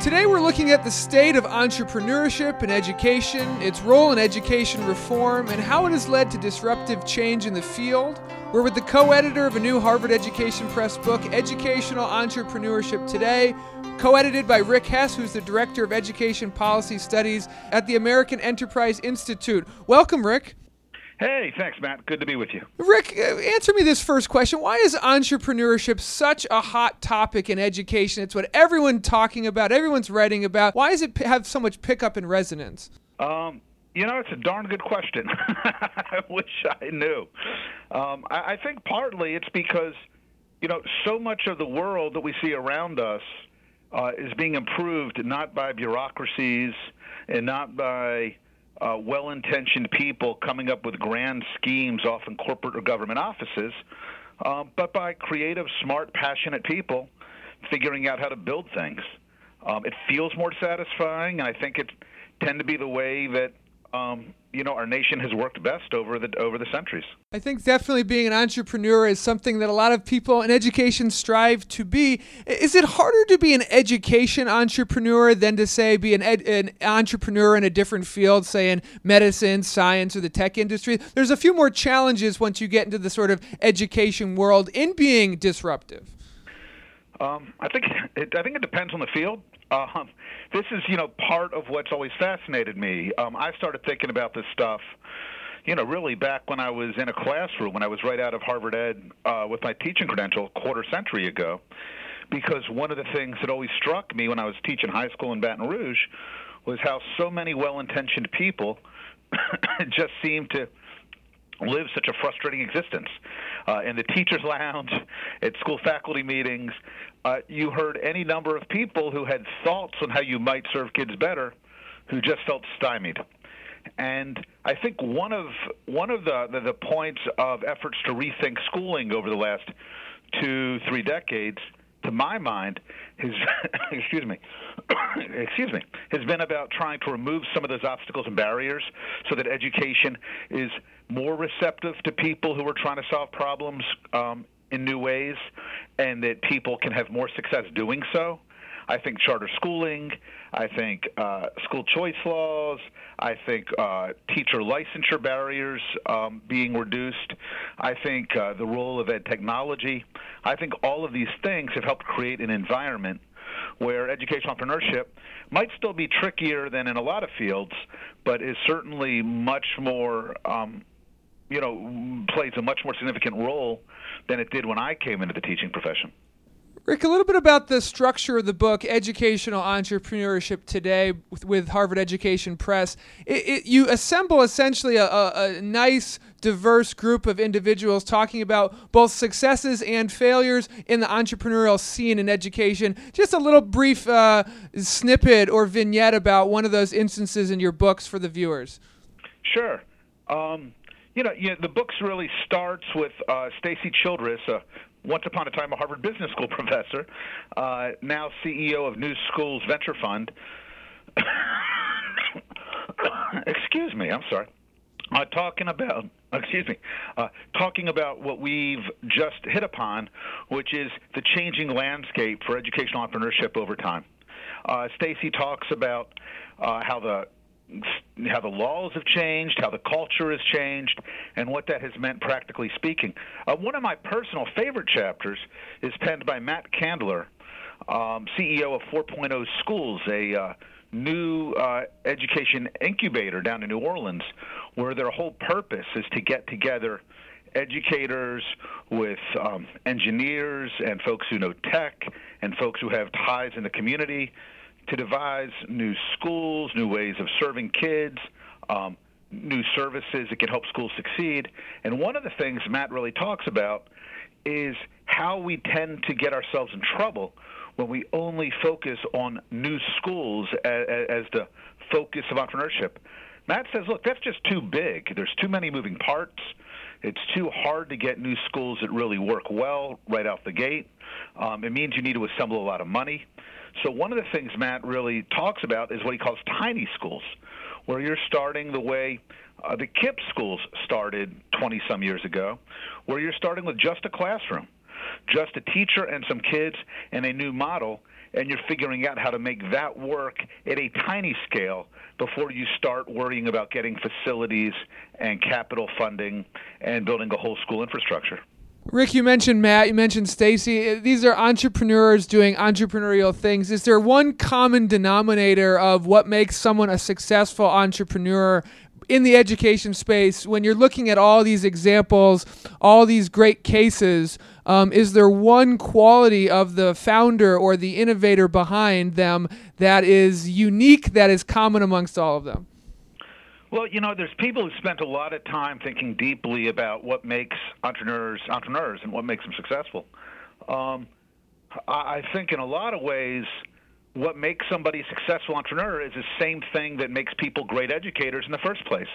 Today we're looking at the state of entrepreneurship and education, its role in education reform, and how it has led to disruptive change in the field. We're with the co editor of a new Harvard Education Press book, Educational Entrepreneurship Today, co edited by Rick Hess, who's the Director of Education Policy Studies at the American Enterprise Institute. Welcome, Rick. Hey, thanks, Matt. Good to be with you. Rick, uh, answer me this first question. Why is entrepreneurship such a hot topic in education? It's what everyone's talking about, everyone's writing about. Why does it have so much pickup and resonance? Um, you know, it's a darn good question. I wish I knew. Um, I, I think partly it's because, you know, so much of the world that we see around us uh, is being improved not by bureaucracies and not by uh, well intentioned people coming up with grand schemes, often corporate or government offices, uh, but by creative, smart, passionate people figuring out how to build things. Um, it feels more satisfying, and I think it tend to be the way that um, you know our nation has worked best over the over the centuries. I think definitely being an entrepreneur is something that a lot of people in education strive to be. Is it harder to be an education entrepreneur than to say be an, ed, an entrepreneur in a different field, say in medicine, science, or the tech industry? There's a few more challenges once you get into the sort of education world in being disruptive. Um, I think it, I think it depends on the field. Um, this is, you know, part of what's always fascinated me. Um, I started thinking about this stuff, you know, really back when I was in a classroom, when I was right out of Harvard Ed uh, with my teaching credential a quarter century ago, because one of the things that always struck me when I was teaching high school in Baton Rouge was how so many well-intentioned people just seemed to live such a frustrating existence. Uh, in the teachers' lounge, at school faculty meetings, uh, you heard any number of people who had thoughts on how you might serve kids better, who just felt stymied. And I think one of one of the, the, the points of efforts to rethink schooling over the last two three decades to my mind, has excuse me, excuse me, has been about trying to remove some of those obstacles and barriers, so that education is more receptive to people who are trying to solve problems um, in new ways, and that people can have more success doing so. I think charter schooling, I think uh, school choice laws, I think uh, teacher licensure barriers um, being reduced, I think uh, the role of ed technology. I think all of these things have helped create an environment where educational entrepreneurship might still be trickier than in a lot of fields, but is certainly much more. Um, you know, plays a much more significant role than it did when I came into the teaching profession. Rick, a little bit about the structure of the book, Educational Entrepreneurship Today, with, with Harvard Education Press. It, it, you assemble essentially a, a, a, nice, diverse group of individuals talking about both successes and failures in the entrepreneurial scene in education. Just a little brief uh, snippet or vignette about one of those instances in your books for the viewers. Sure. Um, you know, you know, the books really starts with uh, Stacy Childress, a once upon a time a Harvard Business School professor, uh, now CEO of New Schools Venture Fund. excuse me, I'm sorry. Uh, talking about, excuse me, uh, talking about what we've just hit upon, which is the changing landscape for educational entrepreneurship over time. Uh, Stacy talks about uh, how the how the laws have changed, how the culture has changed, and what that has meant practically speaking. Uh, one of my personal favorite chapters is penned by Matt Candler, um, CEO of 4.0 Schools, a uh, new uh, education incubator down in New Orleans, where their whole purpose is to get together educators with um, engineers and folks who know tech and folks who have ties in the community to devise new schools, new ways of serving kids, um, new services that can help schools succeed. And one of the things Matt really talks about is how we tend to get ourselves in trouble when we only focus on new schools as, as the focus of entrepreneurship. Matt says, look, that's just too big. There's too many moving parts. It's too hard to get new schools that really work well right out the gate. Um, it means you need to assemble a lot of money. So one of the things Matt really talks about is what he calls tiny schools, where you're starting the way uh, the KIPP schools started 20 some years ago, where you're starting with just a classroom. just a teacher and some kids and a new model, and you're figuring out how to make that work at a tiny scale before you start worrying about getting facilities and capital funding and building a whole school infrastructure. Rick, you mentioned Matt, you mentioned Stacy. These are entrepreneurs doing entrepreneurial things. Is there one common denominator of what makes someone a successful entrepreneur in the education space, when you're looking at all these examples, all these great cases, um, is there one quality of the founder or the innovator behind them that is unique, that is common amongst all of them? Well, you know, there's people who spent a lot of time thinking deeply about what makes entrepreneurs entrepreneurs and what makes them successful. Um, I think in a lot of ways, what makes somebody a successful entrepreneur is the same thing that makes people great educators in the first place.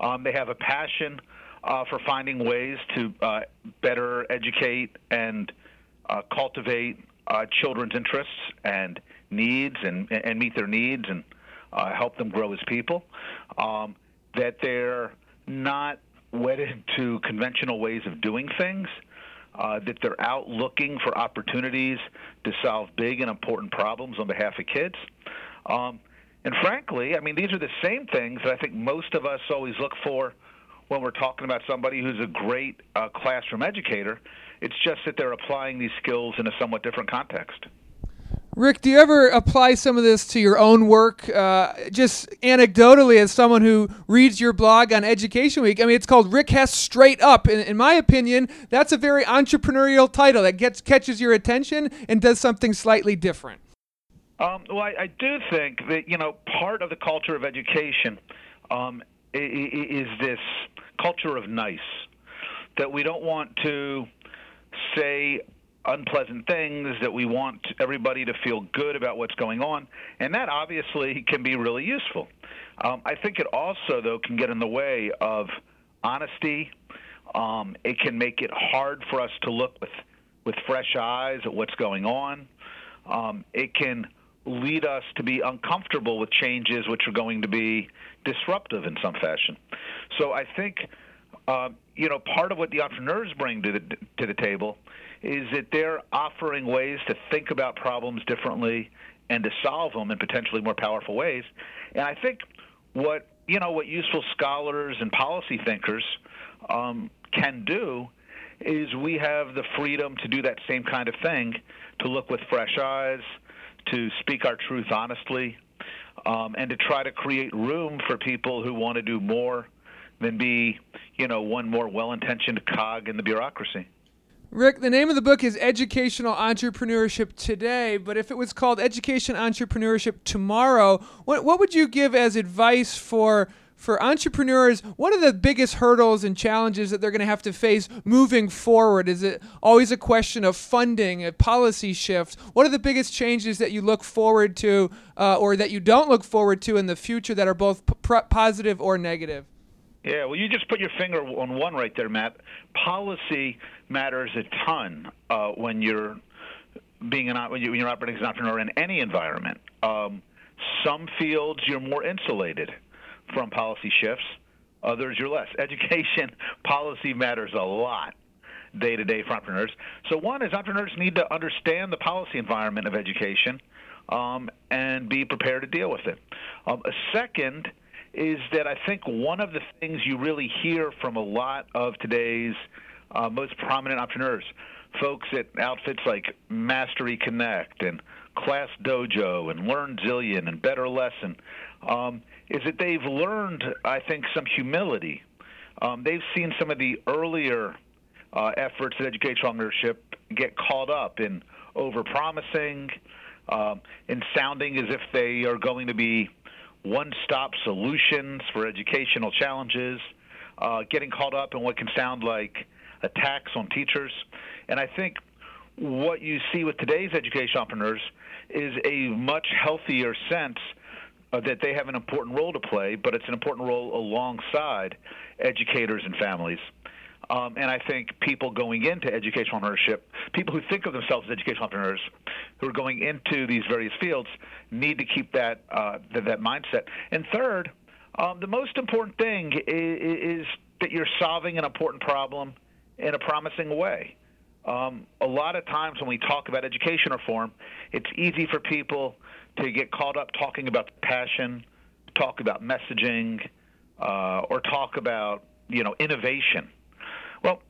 Um, they have a passion uh, for finding ways to uh, better educate and uh, cultivate uh, children's interests and needs and, and meet their needs and uh, help them grow as people. Um, that they're not wedded to conventional ways of doing things uh, that they're out looking for opportunities to solve big and important problems on behalf of kids. Um, and frankly, I mean, these are the same things that I think most of us always look for when we're talking about somebody who's a great uh, classroom educator. It's just that they're applying these skills in a somewhat different context. Rick, do you ever apply some of this to your own work? Uh, just anecdotally, as someone who reads your blog on Education Week, I mean, it's called Rick Hess Straight Up. In, in my opinion, that's a very entrepreneurial title that gets catches your attention and does something slightly different. Um, well, I, I, do think that you know part of the culture of education um, is this culture of nice that we don't want to say unpleasant things, that we want everybody to feel good about what's going on, and that obviously can be really useful. Um, I think it also, though, can get in the way of honesty. Um, it can make it hard for us to look with with fresh eyes at what's going on. Um, it can lead us to be uncomfortable with changes which are going to be disruptive in some fashion. So I think, uh, you know, part of what the entrepreneurs bring to the to the table is that they're offering ways to think about problems differently and to solve them in potentially more powerful ways. And I think what you know what useful scholars and policy thinkers um, can do is we have the freedom to do that same kind of thing, to look with fresh eyes, to speak our truth honestly, um, and to try to create room for people who want to do more than be, you know, one more well-intentioned cog in the bureaucracy. Rick, the name of the book is Educational Entrepreneurship Today, but if it was called Education Entrepreneurship Tomorrow, what, what would you give as advice for for entrepreneurs? What are the biggest hurdles and challenges that they're going to have to face moving forward? Is it always a question of funding, a policy shift? What are the biggest changes that you look forward to uh, or that you don't look forward to in the future that are both p- positive or negative? Yeah, well, you just put your finger on one right there, Matt. Policy matters a ton uh, when you're being an when, you, are operating as an entrepreneur in any environment. Um, some fields you're more insulated from policy shifts. Others you're less. Education policy matters a lot day to day for entrepreneurs. So one is entrepreneurs need to understand the policy environment of education um, and be prepared to deal with it. Um, a second is that I think one of the things you really hear from a lot of today's uh, most prominent entrepreneurs, folks at outfits like Mastery Connect and Class Dojo and Learn Zillion and Better Lesson, um, is that they've learned, I think, some humility. Um, they've seen some of the earlier uh, efforts at educational ownership get caught up in overpromising, um, in sounding as if they are going to be one stop solutions for educational challenges, uh, getting caught up in what can sound like attacks on teachers. And I think what you see with today's education entrepreneurs is a much healthier sense uh, that they have an important role to play, but it's an important role alongside educators and families. Um, and I think people going into educational entrepreneurship, people who think of themselves as educational entrepreneurs, who are going into these various fields, need to keep that uh, that, that mindset. And third, um, the most important thing is, is, that you're solving an important problem in a promising way. Um, a lot of times when we talk about education reform, it's easy for people to get caught up talking about passion, talk about messaging, uh, or talk about you know innovation. Well,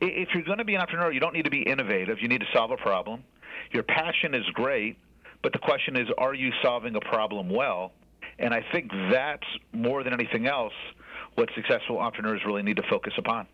if you're going to be an entrepreneur, you don't need to be innovative. You need to solve a problem. Your passion is great, but the question is, are you solving a problem well? And I think that's more than anything else what successful entrepreneurs really need to focus upon.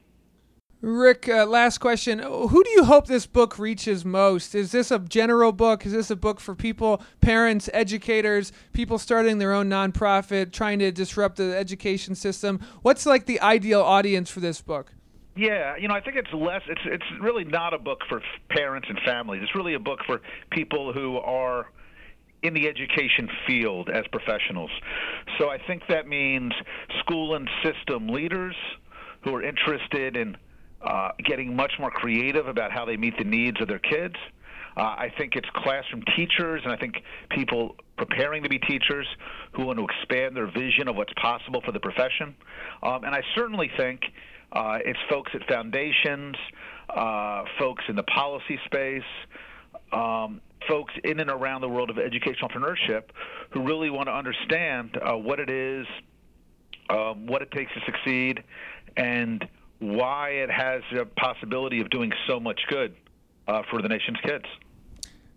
Rick, uh, last question. Who do you hope this book reaches most? Is this a general book? Is this a book for people, parents, educators, people starting their own nonprofit, trying to disrupt the education system? What's like the ideal audience for this book? Yeah, you know, I think it's less. It's it's really not a book for parents and families. It's really a book for people who are in the education field as professionals. So I think that means school and system leaders who are interested in uh, getting much more creative about how they meet the needs of their kids. Uh, I think it's classroom teachers, and I think people preparing to be teachers who want to expand their vision of what's possible for the profession. Um, and I certainly think uh, it's folks at foundations, uh, folks in the policy space, um, folks in and around the world of educational entrepreneurship who really want to understand uh, what it is, um, what it takes to succeed, and why it has a possibility of doing so much good uh, for the nation's kids.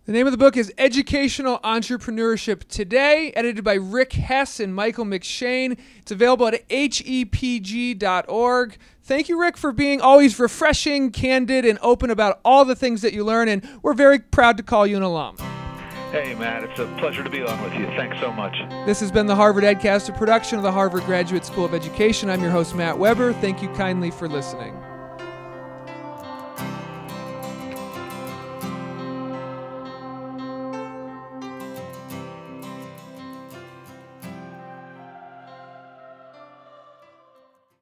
The name of the book is Educational Entrepreneurship Today, edited by Rick Hess and Michael McShane. It's available at hepg.org. Thank you, Rick, for being always refreshing, candid, and open about all the things that you learn, and we're very proud to call you an alum. Hey, Matt, it's a pleasure to be on with you. Thanks so much. This has been the Harvard EdCast, a production of the Harvard Graduate School of Education. I'm your host, Matt Weber. Thank you kindly for listening.